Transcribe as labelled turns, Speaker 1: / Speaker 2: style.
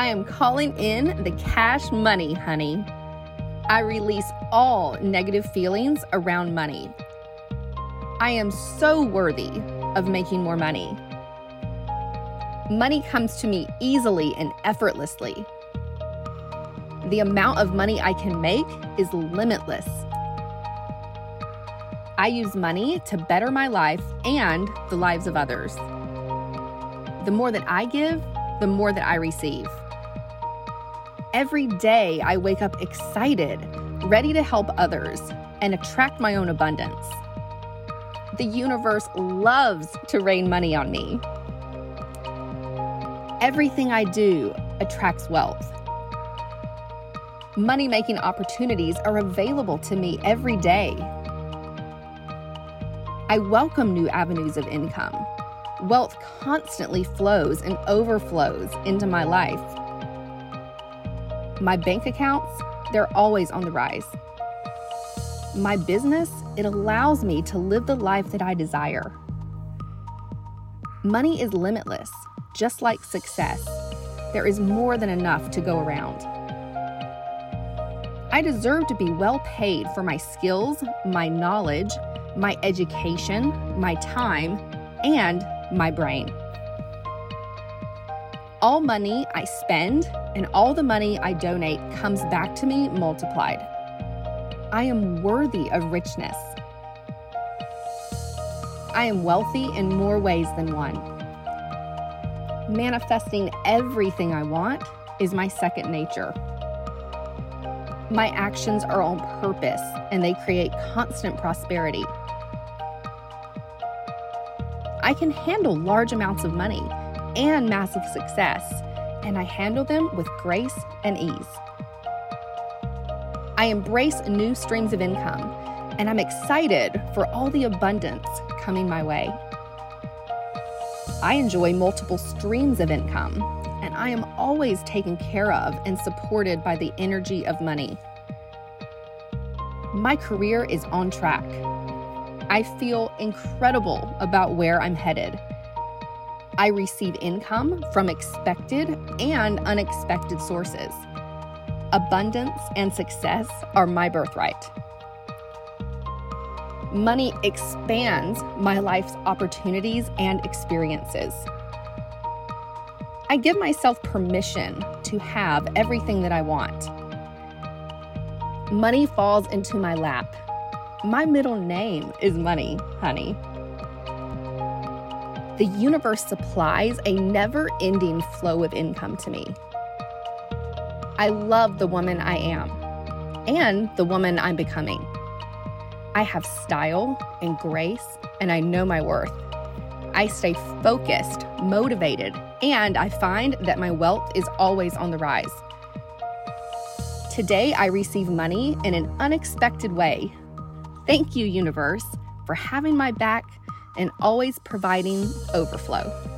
Speaker 1: I am calling in the cash money, honey. I release all negative feelings around money. I am so worthy of making more money. Money comes to me easily and effortlessly. The amount of money I can make is limitless. I use money to better my life and the lives of others. The more that I give, the more that I receive. Every day I wake up excited, ready to help others and attract my own abundance. The universe loves to rain money on me. Everything I do attracts wealth. Money making opportunities are available to me every day. I welcome new avenues of income. Wealth constantly flows and overflows into my life. My bank accounts, they're always on the rise. My business, it allows me to live the life that I desire. Money is limitless, just like success. There is more than enough to go around. I deserve to be well paid for my skills, my knowledge, my education, my time, and my brain. All money I spend and all the money I donate comes back to me multiplied. I am worthy of richness. I am wealthy in more ways than one. Manifesting everything I want is my second nature. My actions are on purpose and they create constant prosperity. I can handle large amounts of money and massive success, and I handle them with grace and ease. I embrace new streams of income, and I'm excited for all the abundance coming my way. I enjoy multiple streams of income, and I am always taken care of and supported by the energy of money. My career is on track. I feel incredible about where I'm headed. I receive income from expected and unexpected sources. Abundance and success are my birthright. Money expands my life's opportunities and experiences. I give myself permission to have everything that I want. Money falls into my lap my middle name is money, honey. The universe supplies a never ending flow of income to me. I love the woman I am and the woman I'm becoming. I have style and grace, and I know my worth. I stay focused, motivated, and I find that my wealth is always on the rise. Today, I receive money in an unexpected way Thank you, universe, for having my back and always providing overflow.